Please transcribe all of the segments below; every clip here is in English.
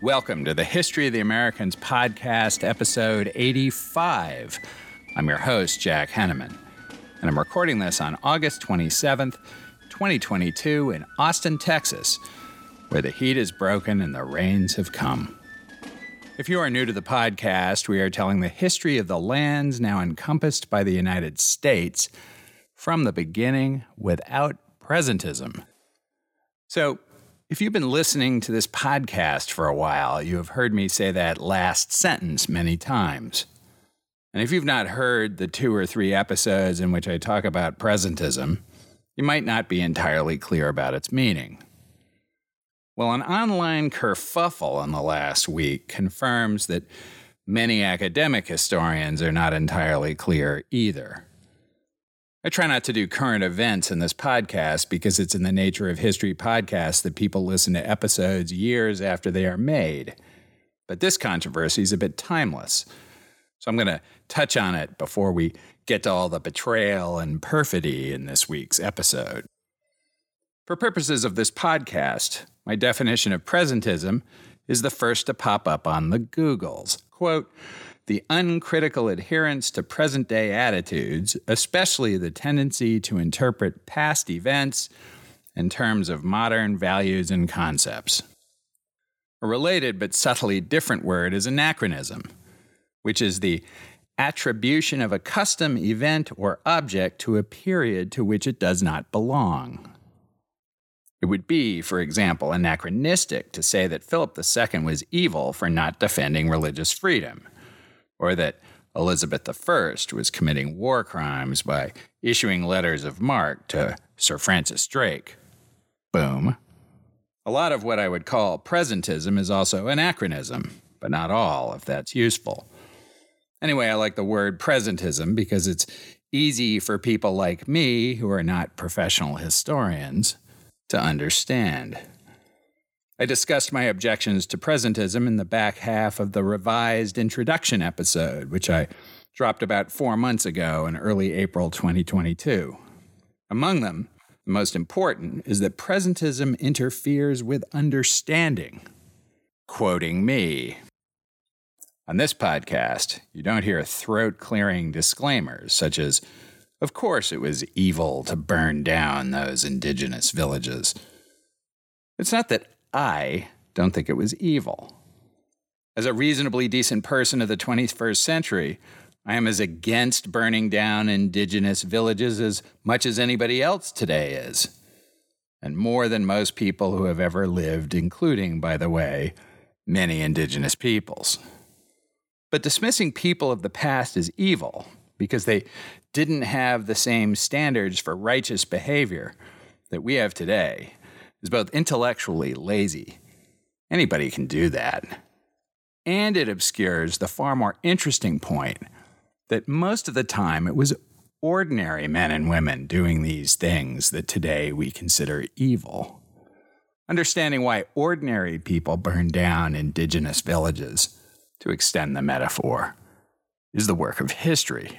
Welcome to the History of the Americans podcast, episode 85. I'm your host, Jack Henneman, and I'm recording this on August 27th, 2022, in Austin, Texas, where the heat is broken and the rains have come. If you are new to the podcast, we are telling the history of the lands now encompassed by the United States from the beginning without presentism. So, if you've been listening to this podcast for a while, you have heard me say that last sentence many times. And if you've not heard the two or three episodes in which I talk about presentism, you might not be entirely clear about its meaning. Well, an online kerfuffle in the last week confirms that many academic historians are not entirely clear either. I try not to do current events in this podcast because it's in the nature of history podcasts that people listen to episodes years after they are made. But this controversy is a bit timeless. So I'm going to touch on it before we get to all the betrayal and perfidy in this week's episode. For purposes of this podcast, my definition of presentism is the first to pop up on the Googles. Quote, the uncritical adherence to present day attitudes, especially the tendency to interpret past events in terms of modern values and concepts. A related but subtly different word is anachronism, which is the attribution of a custom, event, or object to a period to which it does not belong. It would be, for example, anachronistic to say that Philip II was evil for not defending religious freedom or that Elizabeth I was committing war crimes by issuing letters of marque to Sir Francis Drake. Boom. A lot of what I would call presentism is also anachronism, but not all, if that's useful. Anyway, I like the word presentism because it's easy for people like me, who are not professional historians, to understand. I discussed my objections to presentism in the back half of the revised introduction episode, which I dropped about four months ago in early April 2022. Among them, the most important is that presentism interferes with understanding. Quoting me. On this podcast, you don't hear throat clearing disclaimers such as, of course it was evil to burn down those indigenous villages. It's not that I don't think it was evil. As a reasonably decent person of the 21st century, I am as against burning down indigenous villages as much as anybody else today is. And more than most people who have ever lived, including, by the way, many indigenous peoples. But dismissing people of the past as evil because they didn't have the same standards for righteous behavior that we have today is both intellectually lazy. Anybody can do that. And it obscures the far more interesting point that most of the time it was ordinary men and women doing these things that today we consider evil. Understanding why ordinary people burn down indigenous villages, to extend the metaphor, is the work of history.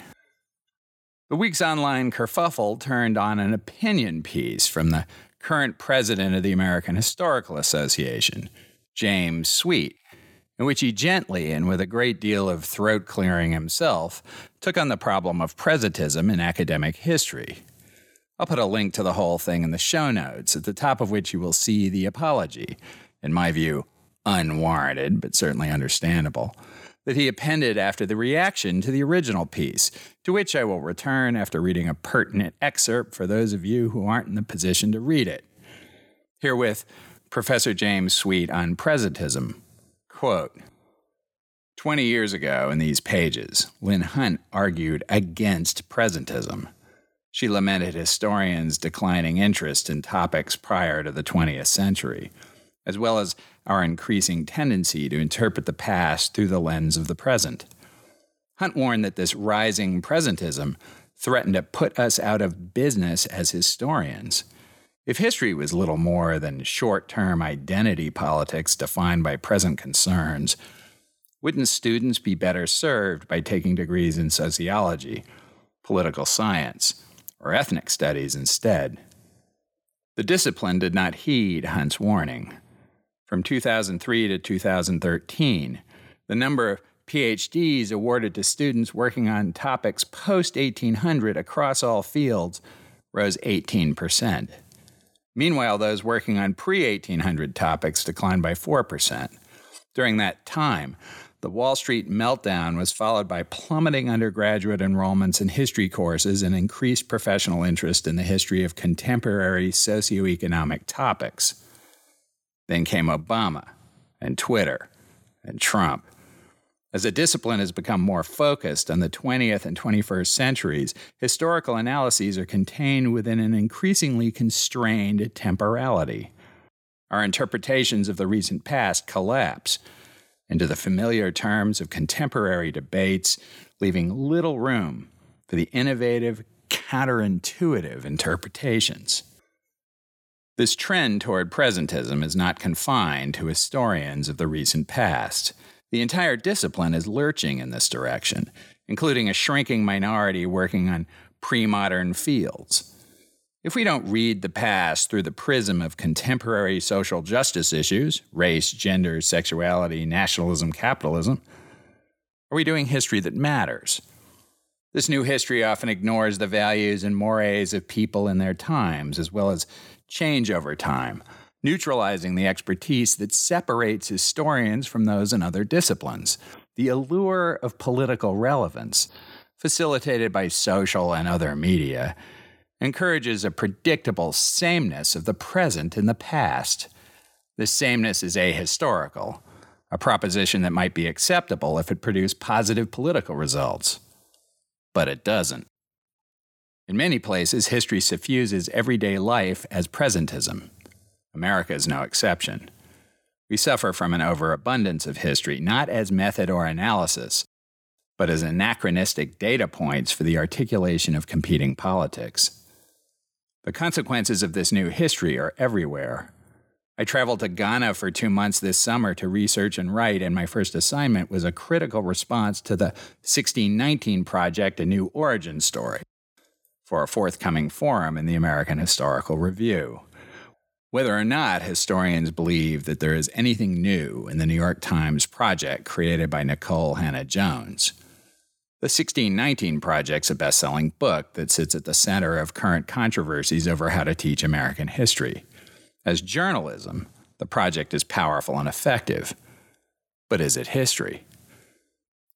The week's online kerfuffle turned on an opinion piece from the current president of the American Historical Association, James Sweet, in which he gently and with a great deal of throat clearing himself took on the problem of presentism in academic history. I'll put a link to the whole thing in the show notes, at the top of which you will see the apology, in my view, unwarranted, but certainly understandable, that he appended after the reaction to the original piece, to which I will return after reading a pertinent excerpt for those of you who aren't in the position to read it. Herewith, Professor James Sweet on presentism. Quote, 20 years ago in these pages, Lynn Hunt argued against presentism. She lamented historians' declining interest in topics prior to the 20th century, as well as our increasing tendency to interpret the past through the lens of the present. Hunt warned that this rising presentism threatened to put us out of business as historians. If history was little more than short term identity politics defined by present concerns, wouldn't students be better served by taking degrees in sociology, political science, or ethnic studies instead? The discipline did not heed Hunt's warning. From 2003 to 2013, the number of PhDs awarded to students working on topics post 1800 across all fields rose 18%. Meanwhile, those working on pre 1800 topics declined by 4%. During that time, the Wall Street meltdown was followed by plummeting undergraduate enrollments in history courses and increased professional interest in the history of contemporary socioeconomic topics. Then came Obama and Twitter and Trump. As the discipline has become more focused on the 20th and 21st centuries, historical analyses are contained within an increasingly constrained temporality. Our interpretations of the recent past collapse into the familiar terms of contemporary debates, leaving little room for the innovative, counterintuitive interpretations. This trend toward presentism is not confined to historians of the recent past. The entire discipline is lurching in this direction, including a shrinking minority working on pre modern fields. If we don't read the past through the prism of contemporary social justice issues race, gender, sexuality, nationalism, capitalism are we doing history that matters? This new history often ignores the values and mores of people in their times, as well as change over time, neutralizing the expertise that separates historians from those in other disciplines. The allure of political relevance, facilitated by social and other media, encourages a predictable sameness of the present in the past. This sameness is ahistorical, a proposition that might be acceptable if it produced positive political results. But it doesn't. In many places, history suffuses everyday life as presentism. America is no exception. We suffer from an overabundance of history, not as method or analysis, but as anachronistic data points for the articulation of competing politics. The consequences of this new history are everywhere. I traveled to Ghana for two months this summer to research and write, and my first assignment was a critical response to the 1619 Project, a new origin story, for a forthcoming forum in the American Historical Review. Whether or not historians believe that there is anything new in the New York Times project created by Nikole Hannah-Jones, the 1619 Project's a best selling book that sits at the center of current controversies over how to teach American history. As journalism, the project is powerful and effective. But is it history?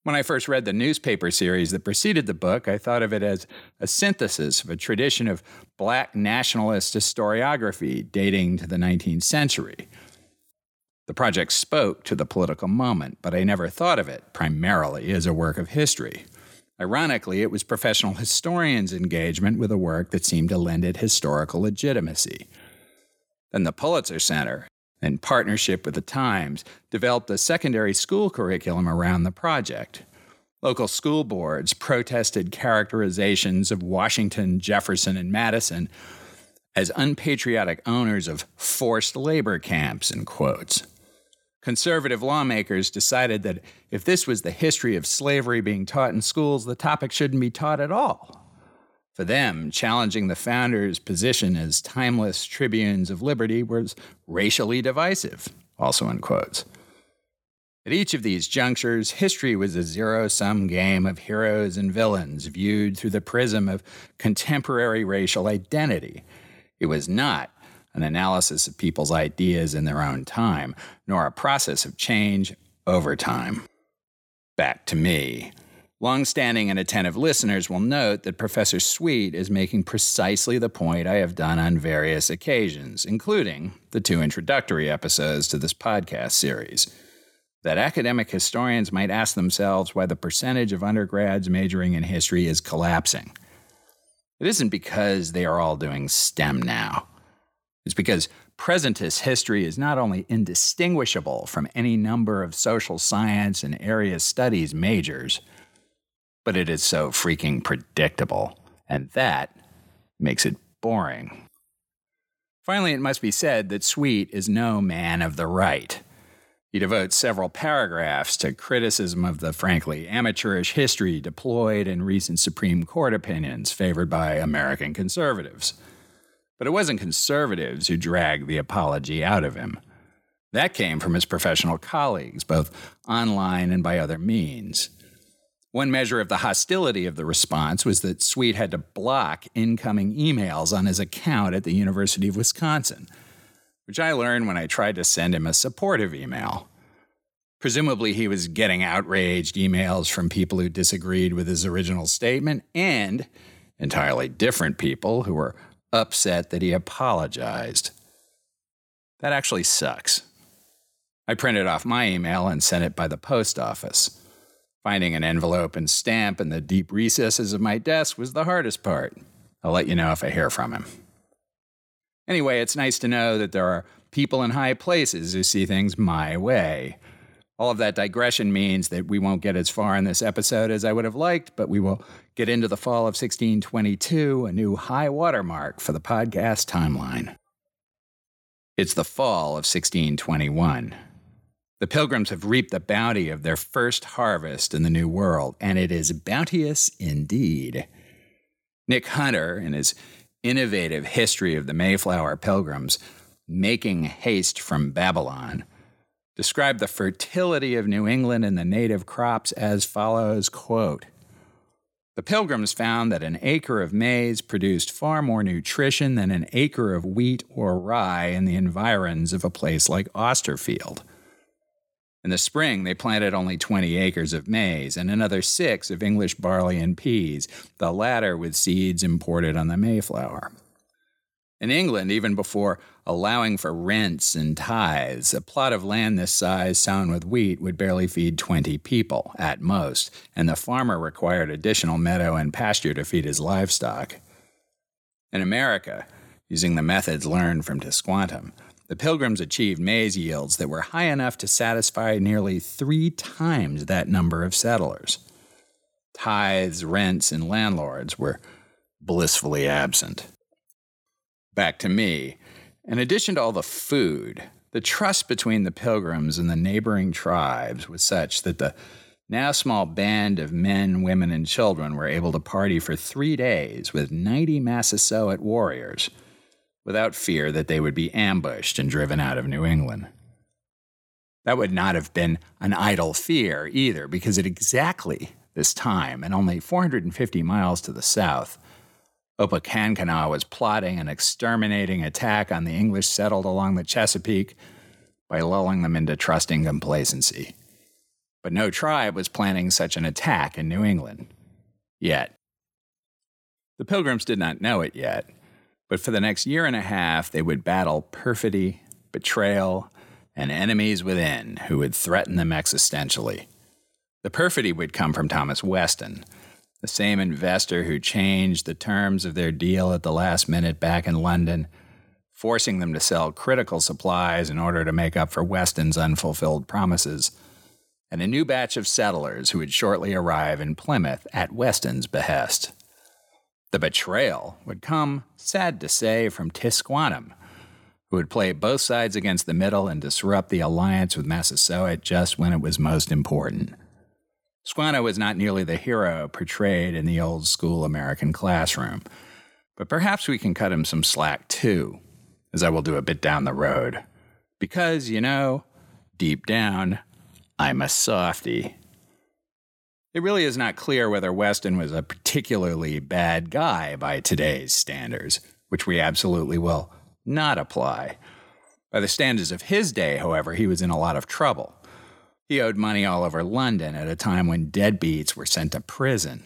When I first read the newspaper series that preceded the book, I thought of it as a synthesis of a tradition of black nationalist historiography dating to the 19th century. The project spoke to the political moment, but I never thought of it primarily as a work of history. Ironically, it was professional historians' engagement with a work that seemed to lend it historical legitimacy. Then the Pulitzer Center, in partnership with the Times, developed a secondary school curriculum around the project. Local school boards protested characterizations of Washington, Jefferson, and Madison as unpatriotic owners of forced labor camps, in quotes conservative lawmakers decided that if this was the history of slavery being taught in schools, the topic shouldn't be taught at all. For them, challenging the founders' position as timeless tribunes of liberty was racially divisive, also in quotes. At each of these junctures, history was a zero sum game of heroes and villains viewed through the prism of contemporary racial identity. It was not an analysis of people's ideas in their own time, nor a process of change over time. Back to me. Long-standing and attentive listeners will note that Professor Sweet is making precisely the point I have done on various occasions, including the two introductory episodes to this podcast series. That academic historians might ask themselves why the percentage of undergrads majoring in history is collapsing. It isn't because they are all doing STEM now. It's because presentist history is not only indistinguishable from any number of social science and area studies majors, but it is so freaking predictable. And that makes it boring. Finally, it must be said that Sweet is no man of the right. He devotes several paragraphs to criticism of the frankly amateurish history deployed in recent Supreme Court opinions favored by American conservatives. But it wasn't conservatives who dragged the apology out of him. That came from his professional colleagues, both online and by other means. One measure of the hostility of the response was that Sweet had to block incoming emails on his account at the University of Wisconsin, which I learned when I tried to send him a supportive email. Presumably, he was getting outraged emails from people who disagreed with his original statement and entirely different people who were upset that he apologized. That actually sucks. I printed off my email and sent it by the post office. Finding an envelope and stamp in the deep recesses of my desk was the hardest part. I'll let you know if I hear from him. Anyway, it's nice to know that there are people in high places who see things my way. All of that digression means that we won't get as far in this episode as I would have liked, but we will get into the fall of 1622, a new high watermark for the podcast timeline. It's the fall of 1621. The pilgrims have reaped the bounty of their first harvest in the New World, and it is bounteous indeed. Nick Bunker, in his innovative history of the Mayflower Pilgrims, Making Haste from Babylon, described the fertility of New England and the native crops as follows quote, The pilgrims found that an acre of maize produced far more nutrition than an acre of wheat or rye in the environs of a place like Austerfield. In the spring, they planted only 20 acres of maize and another six of English barley and peas, the latter with seeds imported on the Mayflower. In England, even before allowing for rents and tithes, a plot of land this size sown with wheat would barely feed 20 people, at most, and the farmer required additional meadow and pasture to feed his livestock. In America, using the methods learned from Tisquantum, the Pilgrims achieved maize yields that were high enough to satisfy nearly three times that number of settlers. Tithes, rents, and landlords were blissfully absent. Back to me. In addition to all the food, the trust between the Pilgrims and the neighboring tribes was such that the now small band of men, women, and children were able to party for three days with 90 Massasoit warriors without fear that they would be ambushed and driven out of New England. That would not have been an idle fear either, because at exactly this time, and only 450 miles to the south, Opechancanough was plotting an exterminating attack on the English settled along the Chesapeake by lulling them into trusting complacency. But no tribe was planning such an attack in New England. Yet. The Pilgrims did not know it yet, but for the next year and a half, they would battle perfidy, betrayal, and enemies within who would threaten them existentially. The perfidy would come from Thomas Weston, the same investor who changed the terms of their deal at the last minute back in London, forcing them to sell critical supplies in order to make up for Weston's unfulfilled promises, and a new batch of settlers who would shortly arrive in Plymouth at Weston's behest. The betrayal would come, sad to say, from Tisquantum, who would play both sides against the middle and disrupt the alliance with Massasoit just when it was most important. Squanto was not nearly the hero portrayed in the old school American classroom, but perhaps we can cut him some slack too, as I will do a bit down the road. Because, you know, deep down, I'm a softy. It really is not clear whether Weston was a particularly bad guy by today's standards, which we absolutely will not apply. By the standards of his day, however, he was in a lot of trouble. He owed money all over London at a time when deadbeats were sent to prison.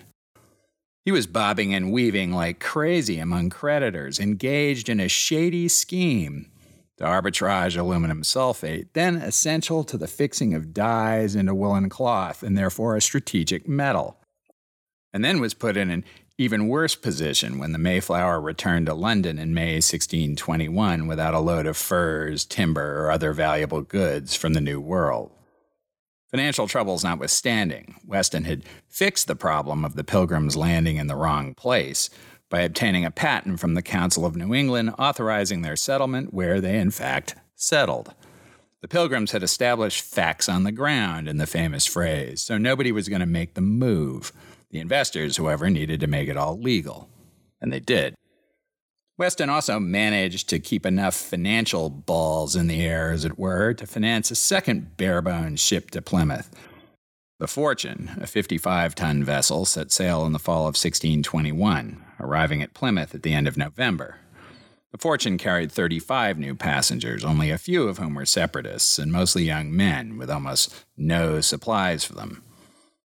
He was bobbing and weaving like crazy among creditors, engaged in a shady scheme to arbitrage aluminum sulfate, then essential to the fixing of dyes into woolen cloth and therefore a strategic metal. And then was put in an even worse position when the Mayflower returned to London in May 1621 without a load of furs, timber, or other valuable goods from the New World. Financial troubles notwithstanding, Weston had fixed the problem of the pilgrims landing in the wrong place by obtaining a patent from the Council of New England authorizing their settlement where they, in fact, settled. The Pilgrims had established facts on the ground in the famous phrase, so nobody was going to make the move. The investors, however, needed to make it all legal. And they did. Weston also managed to keep enough financial balls in the air, as it were, to finance a second barebones ship to Plymouth. The Fortune, a 55 ton vessel, set sail in the fall of 1621, arriving at Plymouth at the end of November. The Fortune carried 35 new passengers, only a few of whom were separatists, and mostly young men, with almost no supplies for them.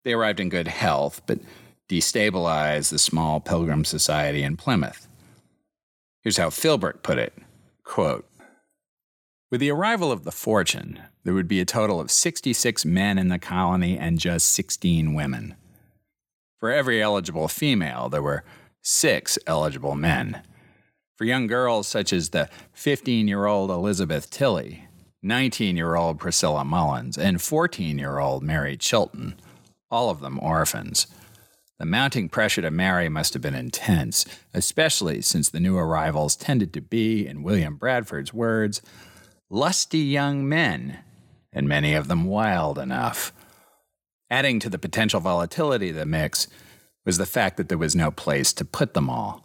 They arrived in good health, but destabilized the small pilgrim society in Plymouth. Here's how Philbrick put it quote, With the arrival of the Fortune, there would be a total of 66 men in the colony and just 16 women. For every eligible female, there were six eligible men. For young girls such as the 15 year old Elizabeth Tilley, 19 year old Priscilla Mullins, and 14 year old Mary Chilton, all of them orphans. The mounting pressure to marry must have been intense, especially since the new arrivals tended to be, in William Bradford's words, lusty young men, and many of them wild enough. Adding to the potential volatility of the mix was the fact that there was no place to put them all.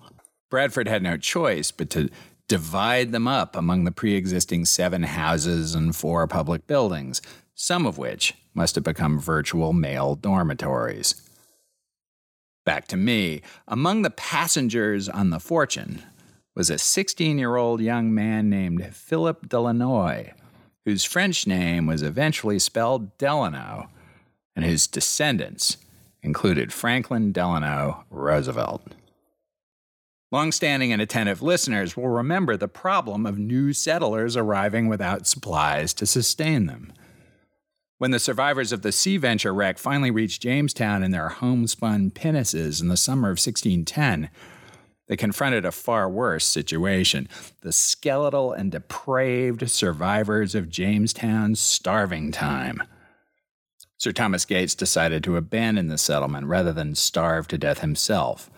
Bradford had no choice but to divide them up among the pre existing seven houses and four public buildings, some of which must have become virtual male dormitories. Back to me. Among the passengers on the Fortune was a 16 year old young man named Philip Delanoy, whose French name was eventually spelled Delano, and whose descendants included Franklin Delano Roosevelt. Longstanding and attentive listeners will remember the problem of new settlers arriving without supplies to sustain them. When the survivors of the Sea Venture wreck finally reached Jamestown in their homespun pinnaces in the summer of 1610, they confronted a far worse situation the skeletal and depraved survivors of Jamestown's starving time. Sir Thomas Gates decided to abandon the settlement rather than starve to death himself.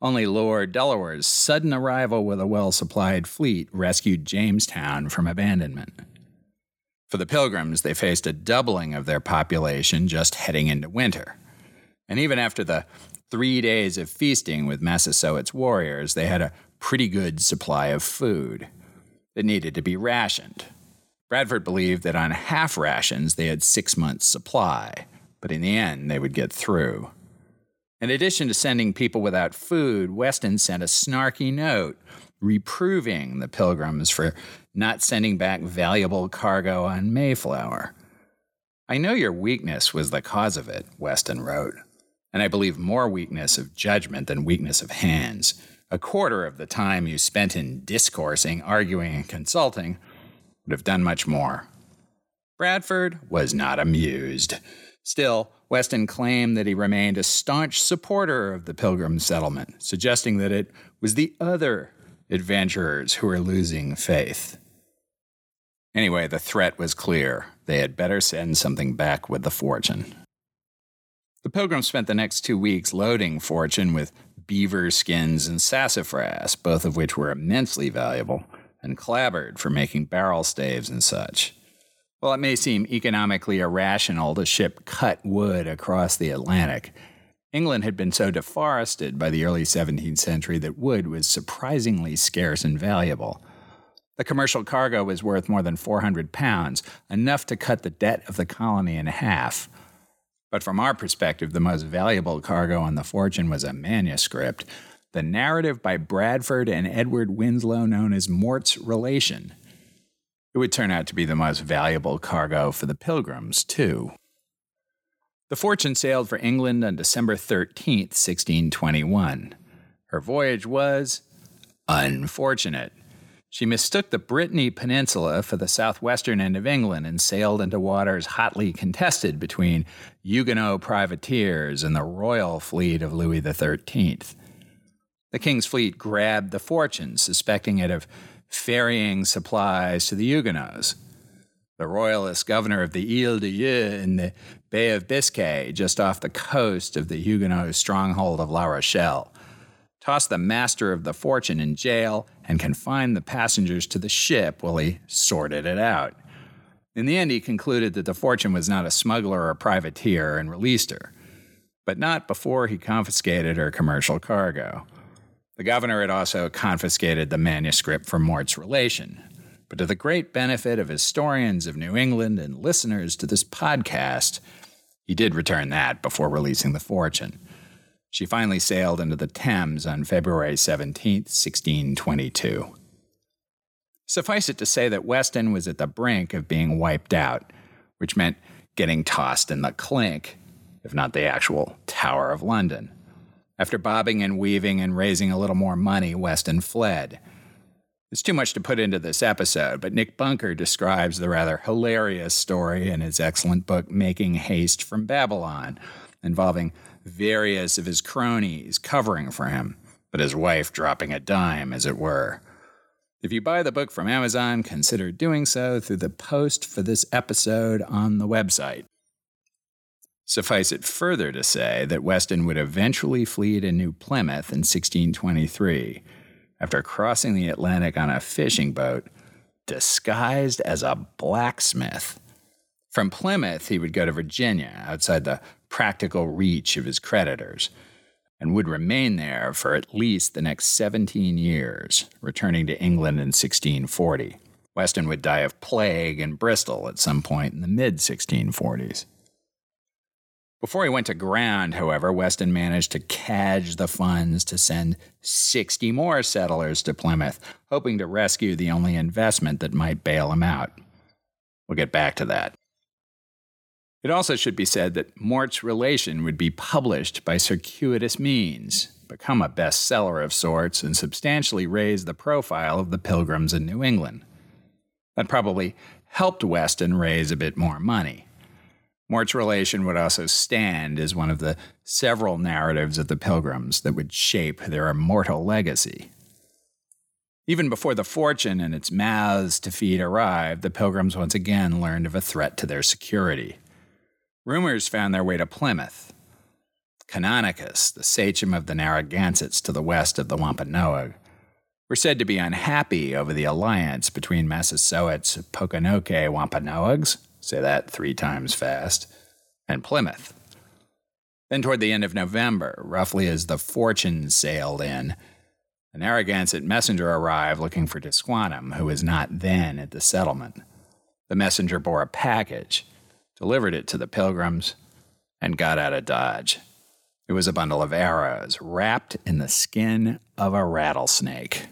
Only Lord Delaware's sudden arrival with a well supplied fleet rescued Jamestown from abandonment. For the Pilgrims, they faced a doubling of their population just heading into winter. And even after the three days of feasting with Massasoit's warriors, they had a pretty good supply of food that needed to be rationed. Bradford believed that on half rations they had six months' supply, but in the end they would get through. In addition to sending people without food, Weston sent a snarky note reproving the Pilgrims for not sending back valuable cargo on Mayflower. I know your weakness was the cause of it, Weston wrote, and I believe more weakness of judgment than weakness of hands. A quarter of the time you spent in discoursing, arguing, and consulting would have done much more. Bradford was not amused. Still, Weston claimed that he remained a staunch supporter of the Pilgrim settlement, suggesting that it was the other adventurers who were losing faith. Anyway, the threat was clear. They had better send something back with the fortune. The pilgrims spent the next two weeks loading fortune with beaver skins and sassafras, both of which were immensely valuable, and clapboard for making barrel staves and such. While it may seem economically irrational to ship cut wood across the Atlantic, England had been so deforested by the early 17th century that wood was surprisingly scarce and valuable. The commercial cargo was worth more than 400 pounds, enough to cut the debt of the colony in half. But from our perspective, the most valuable cargo on the Fortune was a manuscript, the narrative by Bradford and Edward Winslow known as Mourt's Relation. It would turn out to be the most valuable cargo for the Pilgrims, too. The Fortune sailed for England on December 13, 1621. Her voyage was unfortunate. She mistook the Brittany Peninsula for the southwestern end of England and sailed into waters hotly contested between Huguenot privateers and the royal fleet of Louis XIII. The king's fleet grabbed the fortune, suspecting it of ferrying supplies to the Huguenots. The royalist governor of the Ile d'Yeu in the Bay of Biscay, just off the coast of the Huguenot stronghold of La Rochelle, tossed the master of the fortune in jail, and confined the passengers to the ship while he sorted it out. In the end, he concluded that the fortune was not a smuggler or privateer and released her, but not before he confiscated her commercial cargo. The governor had also confiscated the manuscript from Mourt's relation. But to the great benefit of historians of New England and listeners to this podcast, he did return that before releasing the fortune. She finally sailed into the Thames on February 17, 1622. Suffice it to say that Weston was at the brink of being wiped out, which meant getting tossed in the clink, if not the actual Tower of London. After bobbing and weaving and raising a little more money, Weston fled. It's too much to put into this episode, but Nick Bunker describes the rather hilarious story in his excellent book, Making Haste from Babylon, involving various of his cronies covering for him, but his wife dropping a dime, as it were. If you buy the book from Amazon, consider doing so through the post for this episode on the website. Suffice it further to say that Weston would eventually flee to New Plymouth in 1623 after crossing the Atlantic on a fishing boat disguised as a blacksmith. From Plymouth, he would go to Virginia, outside the practical reach of his creditors, and would remain there for at least the next 17 years, returning to England in 1640. Weston would die of plague in Bristol at some point in the mid 1640s. Before he went to ground, however, Weston managed to cadge the funds to send 60 more settlers to Plymouth, hoping to rescue the only investment that might bail him out. We'll get back to that. It also should be said that Mourt's Relation would be published by circuitous means, become a bestseller of sorts, and substantially raise the profile of the Pilgrims in New England. That probably helped Weston raise a bit more money. Mourt's relation would also stand as one of the several narratives of the Pilgrims that would shape their immortal legacy. Even before the fortune and its mouths to feed arrived, the Pilgrims once again learned of a threat to their security. Rumors found their way to Plymouth. Canonicus, the sachem of the Narragansetts to the west of the Wampanoag, were said to be unhappy over the alliance between Massasoits, Pokanoke Wampanoags say that three times fast, and Plymouth. Then, toward the end of November, roughly as the Fortune sailed in, an Narragansett messenger arrived looking for Tisquantum, who was not then at the settlement. The messenger bore a package, delivered it to the pilgrims, and got out of Dodge. It was a bundle of arrows wrapped in the skin of a rattlesnake.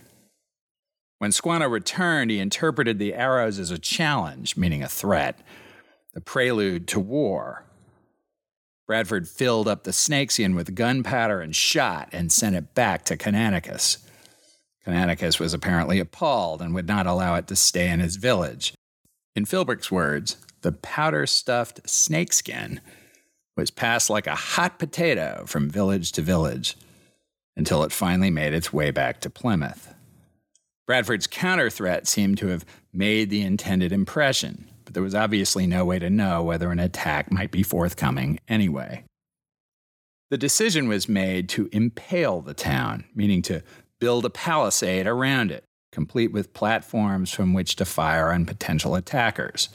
When Squanto returned, he interpreted the arrows as a challenge, meaning a threat, the prelude to war. Bradford filled up the snakeskin with gunpowder and shot and sent it back to Canonicus. Canonicus was apparently appalled and would not allow it to stay in his village. In Philbrick's words, the powder stuffed snakeskin was passed like a hot potato from village to village until it finally made its way back to Plymouth. Bradford's counter threat seemed to have made the intended impression but there was obviously no way to know whether an attack might be forthcoming anyway. The decision was made to impale the town, meaning to build a palisade around it, complete with platforms from which to fire on potential attackers.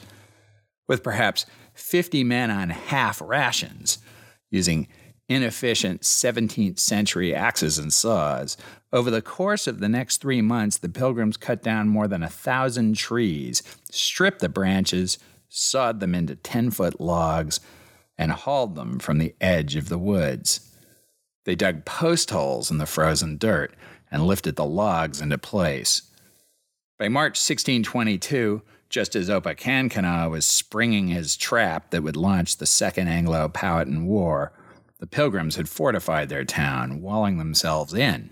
With perhaps 50 men on half rations, using inefficient 17th century axes and saws, over the course of the next three months, the pilgrims cut down more than a thousand trees, stripped the branches, sawed them into 10 foot logs, and hauled them from the edge of the woods. They dug post holes in the frozen dirt and lifted the logs into place. By March 1622, just as Opechancanough was springing his trap that would launch the Second Anglo Powhatan War, the Pilgrims had fortified their town, walling themselves in,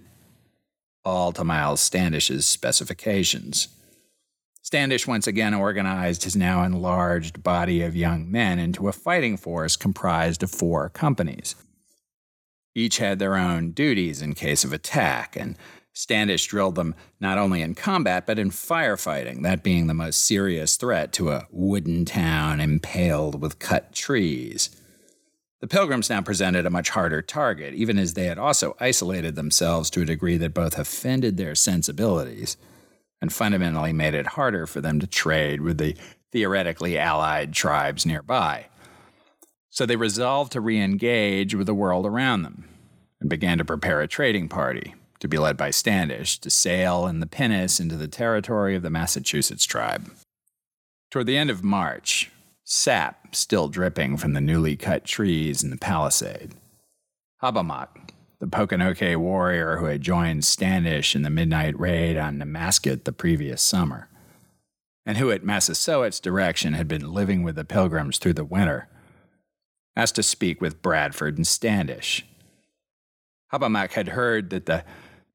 all to Miles Standish's specifications. Standish once again organized his now enlarged body of young men into a fighting force comprised of four companies. Each had their own duties in case of attack, and Standish drilled them not only in combat but in firefighting, that being the most serious threat to a wooden town impaled with cut trees. The Pilgrims now presented a much harder target, even as they had also isolated themselves to a degree that both offended their sensibilities and fundamentally made it harder for them to trade with the theoretically allied tribes nearby. So they resolved to re engage with the world around them and began to prepare a trading party to be led by Standish to sail in the pinnace into the territory of the Massachusetts tribe. Toward the end of March, sap still dripping from the newly cut trees in the palisade, Hobbamock, the Pokanoke warrior who had joined Standish in the midnight raid on Nemasket the previous summer, and who at Massasoit's direction had been living with the pilgrims through the winter, asked to speak with Bradford and Standish. Hobbamock had heard that the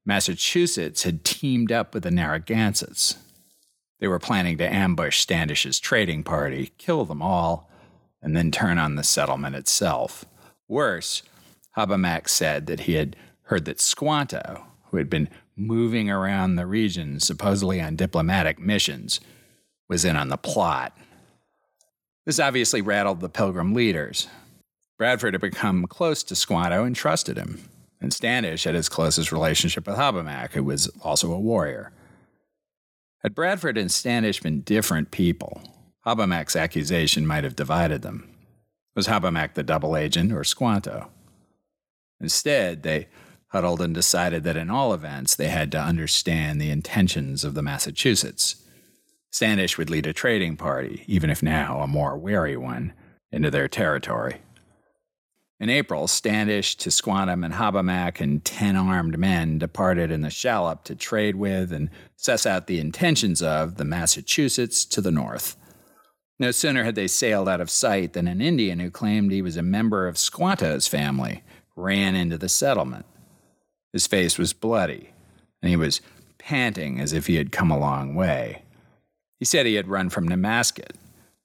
Massachusetts had teamed up with the Narragansetts. They were planning to ambush Standish's trading party, kill them all, and then turn on the settlement itself. Worse, Hobbamock said that he had heard that Squanto, who had been moving around the region supposedly on diplomatic missions, was in on the plot. This obviously rattled the Pilgrim leaders. Bradford had become close to Squanto and trusted him, and Standish had his closest relationship with Hobbamock, who was also a warrior. Had Bradford and Standish been different people, Hobbamock's accusation might have divided them. Was Hobbamock the double agent or Squanto? Instead, they huddled and decided that in all events they had to understand the intentions of the Massachusetts. Standish would lead a trading party, even if now a more wary one, into their territory. In April, Standish, Tisquantum, and Hobbamock and ten armed men departed in the shallop to trade with and suss out the intentions of the Massachusetts to the north. No sooner had they sailed out of sight than an Indian who claimed he was a member of Squanto's family ran into the settlement. His face was bloody, and he was panting as if he had come a long way. He said he had run from Nemasket,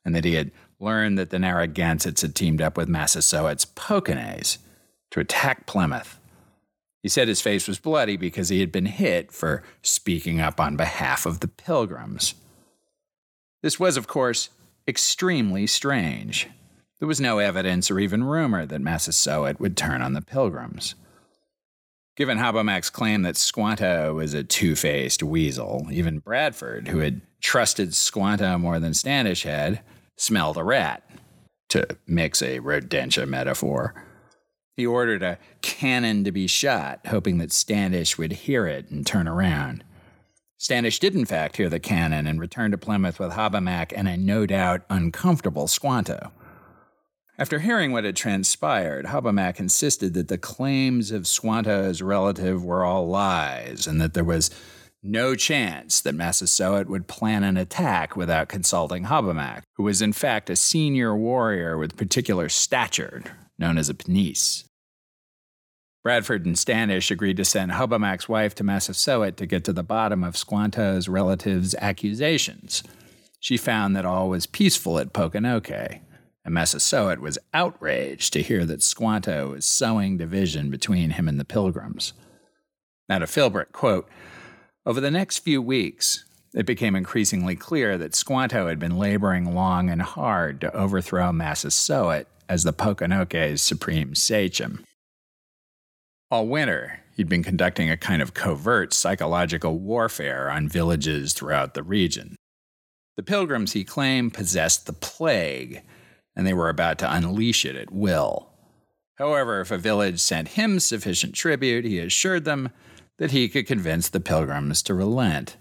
and that he had learned that the Narragansetts had teamed up with Massasoit's Poconays to attack Plymouth. He said his face was bloody because he had been hit for speaking up on behalf of the Pilgrims. This was, of course, extremely strange. There was no evidence or even rumor that Massasoit would turn on the Pilgrims. Given Hobbamock's claim that Squanto was a two faced weasel, even Bradford, who had trusted Squanto more than Standish had, smelled the rat, to mix a rodentia metaphor. He ordered a cannon to be shot, hoping that Standish would hear it and turn around. Standish did, in fact, hear the cannon and returned to Plymouth with Hobbamock and a no doubt uncomfortable Squanto. After hearing what had transpired, Hobbamock insisted that the claims of Squanto's relative were all lies and that there was no chance that Massasoit would plan an attack without consulting Hobbamock, who was in fact a senior warrior with particular stature, known as a Pnice. Bradford and Standish agreed to send Hobbamock's wife to Massasoit to get to the bottom of Squanto's relative's accusations. She found that all was peaceful at Pokanoke, and Massasoit was outraged to hear that Squanto was sowing division between him and the Pilgrims. Now to Philbrick, quote, over the next few weeks, it became increasingly clear that Squanto had been laboring long and hard to overthrow Massasoit as the Pokanoke's supreme sachem. All winter, he'd been conducting a kind of covert psychological warfare on villages throughout the region. The pilgrims, he claimed, possessed the plague and they were about to unleash it at will. However, if a village sent him sufficient tribute, he assured them that he could convince the pilgrims to relent.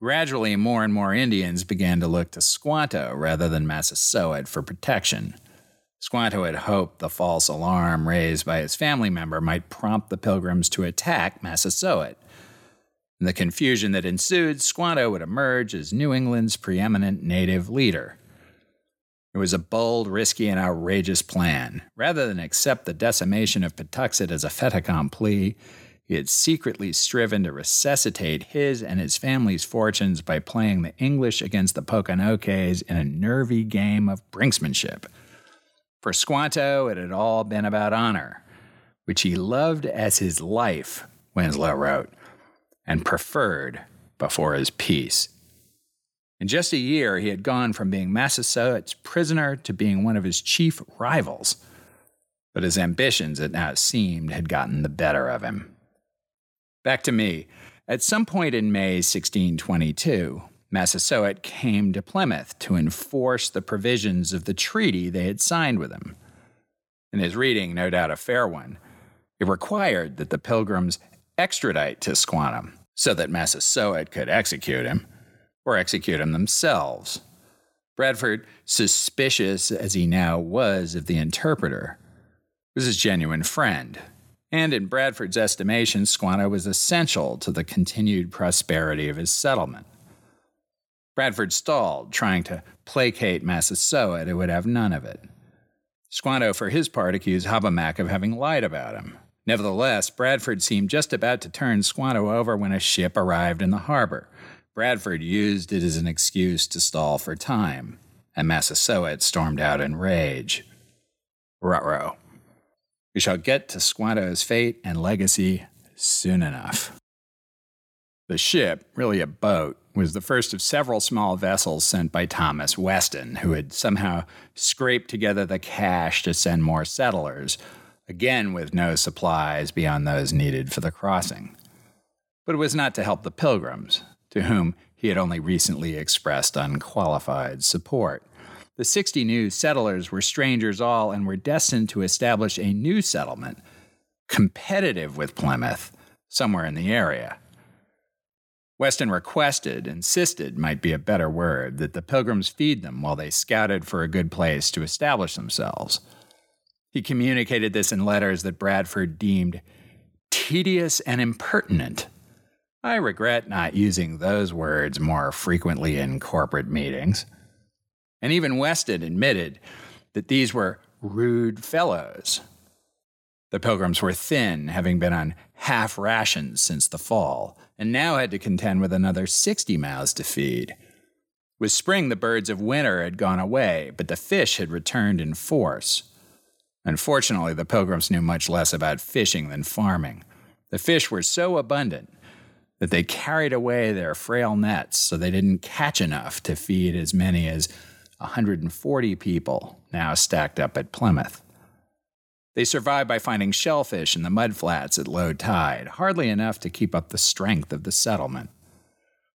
Gradually, more and more Indians began to look to Squanto rather than Massasoit for protection. Squanto had hoped the false alarm raised by his family member might prompt the pilgrims to attack Massasoit. In the confusion that ensued, Squanto would emerge as New England's preeminent native leader. It was a bold, risky, and outrageous plan. Rather than accept the decimation of Patuxet as a fait accompli, he had secretly striven to resuscitate his and his family's fortunes by playing the English against the Pokanokes in a nervy game of brinksmanship. For Squanto, it had all been about honor, which he loved as his life, Winslow wrote, and preferred before his peace. In just a year, he had gone from being Massasoit's prisoner to being one of his chief rivals. But his ambitions, it now seemed, had gotten the better of him. Back to me. At some point in May 1622, Massasoit came to Plymouth to enforce the provisions of the treaty they had signed with him. In his reading, no doubt a fair one, it required that the pilgrims extradite Tisquantum so that Massasoit could execute him or execute him themselves. Bradford, suspicious as he now was of the interpreter, was his genuine friend. And in Bradford's estimation, Squanto was essential to the continued prosperity of his settlement. Bradford stalled, trying to placate Massasoit, who would have none of it. Squanto, for his part, accused Hobbemack of having lied about him. Nevertheless, Bradford seemed just about to turn Squanto over when a ship arrived in the harbor. Bradford used it as an excuse to stall for time, and Massasoit stormed out in rage. Ruh-roh. We shall get to Squanto's fate and legacy soon enough. The ship, really a boat, was the first of several small vessels sent by Thomas Weston, who had somehow scraped together the cash to send more settlers, again with no supplies beyond those needed for the crossing. But it was not to help the pilgrims, to whom he had only recently expressed unqualified support. The 60 new settlers were strangers all and were destined to establish a new settlement, competitive with Plymouth, somewhere in the area. Weston requested, insisted might be a better word, that the pilgrims feed them while they scouted for a good place to establish themselves. He communicated this in letters that Bradford deemed tedious and impertinent. I regret not using those words more frequently in corporate meetings. And even Weston admitted that these were rude fellows. The pilgrims were thin, having been on half rations since the fall, and now had to contend with another 60 mouths to feed. With spring, the birds of winter had gone away, but the fish had returned in force. Unfortunately, the pilgrims knew much less about fishing than farming. The fish were so abundant that they carried away their frail nets so they didn't catch enough to feed as many as 140 people now stacked up at Plymouth. They survived by finding shellfish in the mudflats at low tide, hardly enough to keep up the strength of the settlement.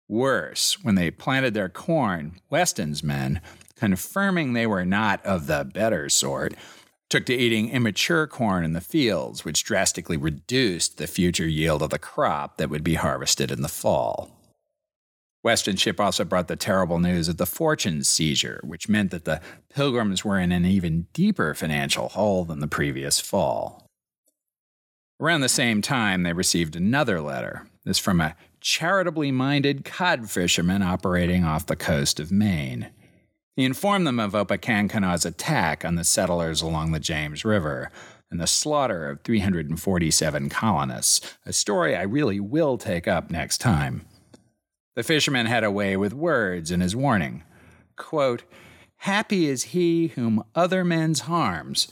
Worse, when they planted their corn, Weston's men, confirming they were not of the better sort, took to eating immature corn in the fields, which drastically reduced the future yield of the crop that would be harvested in the fall. Weston ship also brought the terrible news of the fortune seizure, which meant that the pilgrims were in an even deeper financial hole than the previous fall. Around the same time, they received another letter. This from a charitably minded cod fisherman operating off the coast of Maine. He informed them of Opechancanough's attack on the settlers along the James River and the slaughter of 347 colonists, a story I really will take up next time. The fisherman had a way with words in his warning. Quote, Happy is he whom other men's harms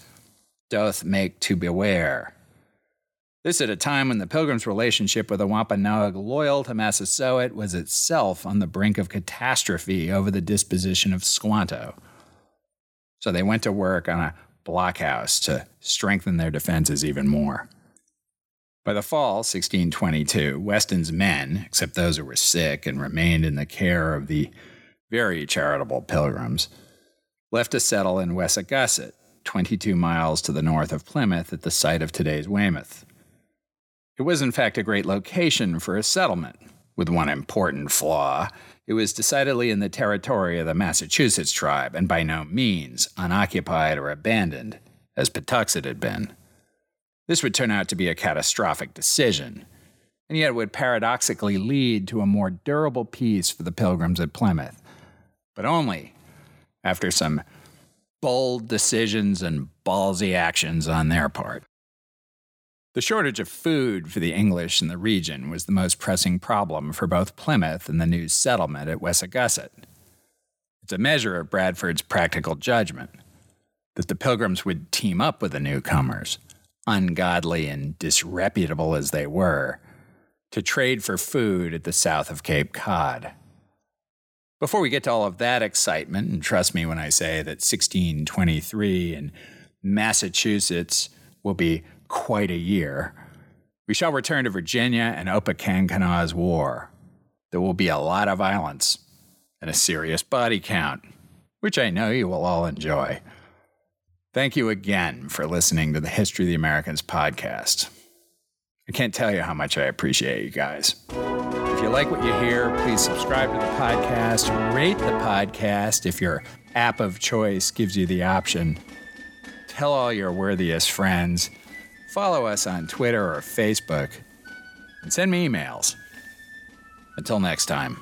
doth make to beware. This at a time when the Pilgrims' relationship with the Wampanoag, loyal to Massasoit, was itself on the brink of catastrophe over the disposition of Squanto. So they went to work on a blockhouse to strengthen their defenses even more. By the fall, 1622, Weston's men, except those who were sick and remained in the care of the very charitable Pilgrims, left to settle in Wessagusset, 22 miles to the north of Plymouth at the site of today's Weymouth. It was, in fact, a great location for a settlement, with one important flaw. It was decidedly in the territory of the Massachusetts tribe, and by no means unoccupied or abandoned, as Patuxet had been. This would turn out to be a catastrophic decision, and yet would paradoxically lead to a more durable peace for the pilgrims at Plymouth, but only after some bold decisions and ballsy actions on their part. The shortage of food for the English in the region was the most pressing problem for both Plymouth and the new settlement at Wessagusset. It's a measure of Bradford's practical judgment that the Pilgrims would team up with the newcomers, ungodly and disreputable as they were, to trade for food at the south of Cape Cod. Before we get to all of that excitement, and trust me when I say that 1623 in Massachusetts will be quite a year. We shall return to Virginia and Opechancanough's war. There will be a lot of violence and a serious body count, which I know you will all enjoy. Thank you again for listening to the History of the Americans podcast. I can't tell you how much I appreciate you guys. If you like what you hear, please subscribe to the podcast, rate the podcast if your app of choice gives you the option. Tell all your worthiest friends. Follow us on Twitter or Facebook. And send me emails. Until next time.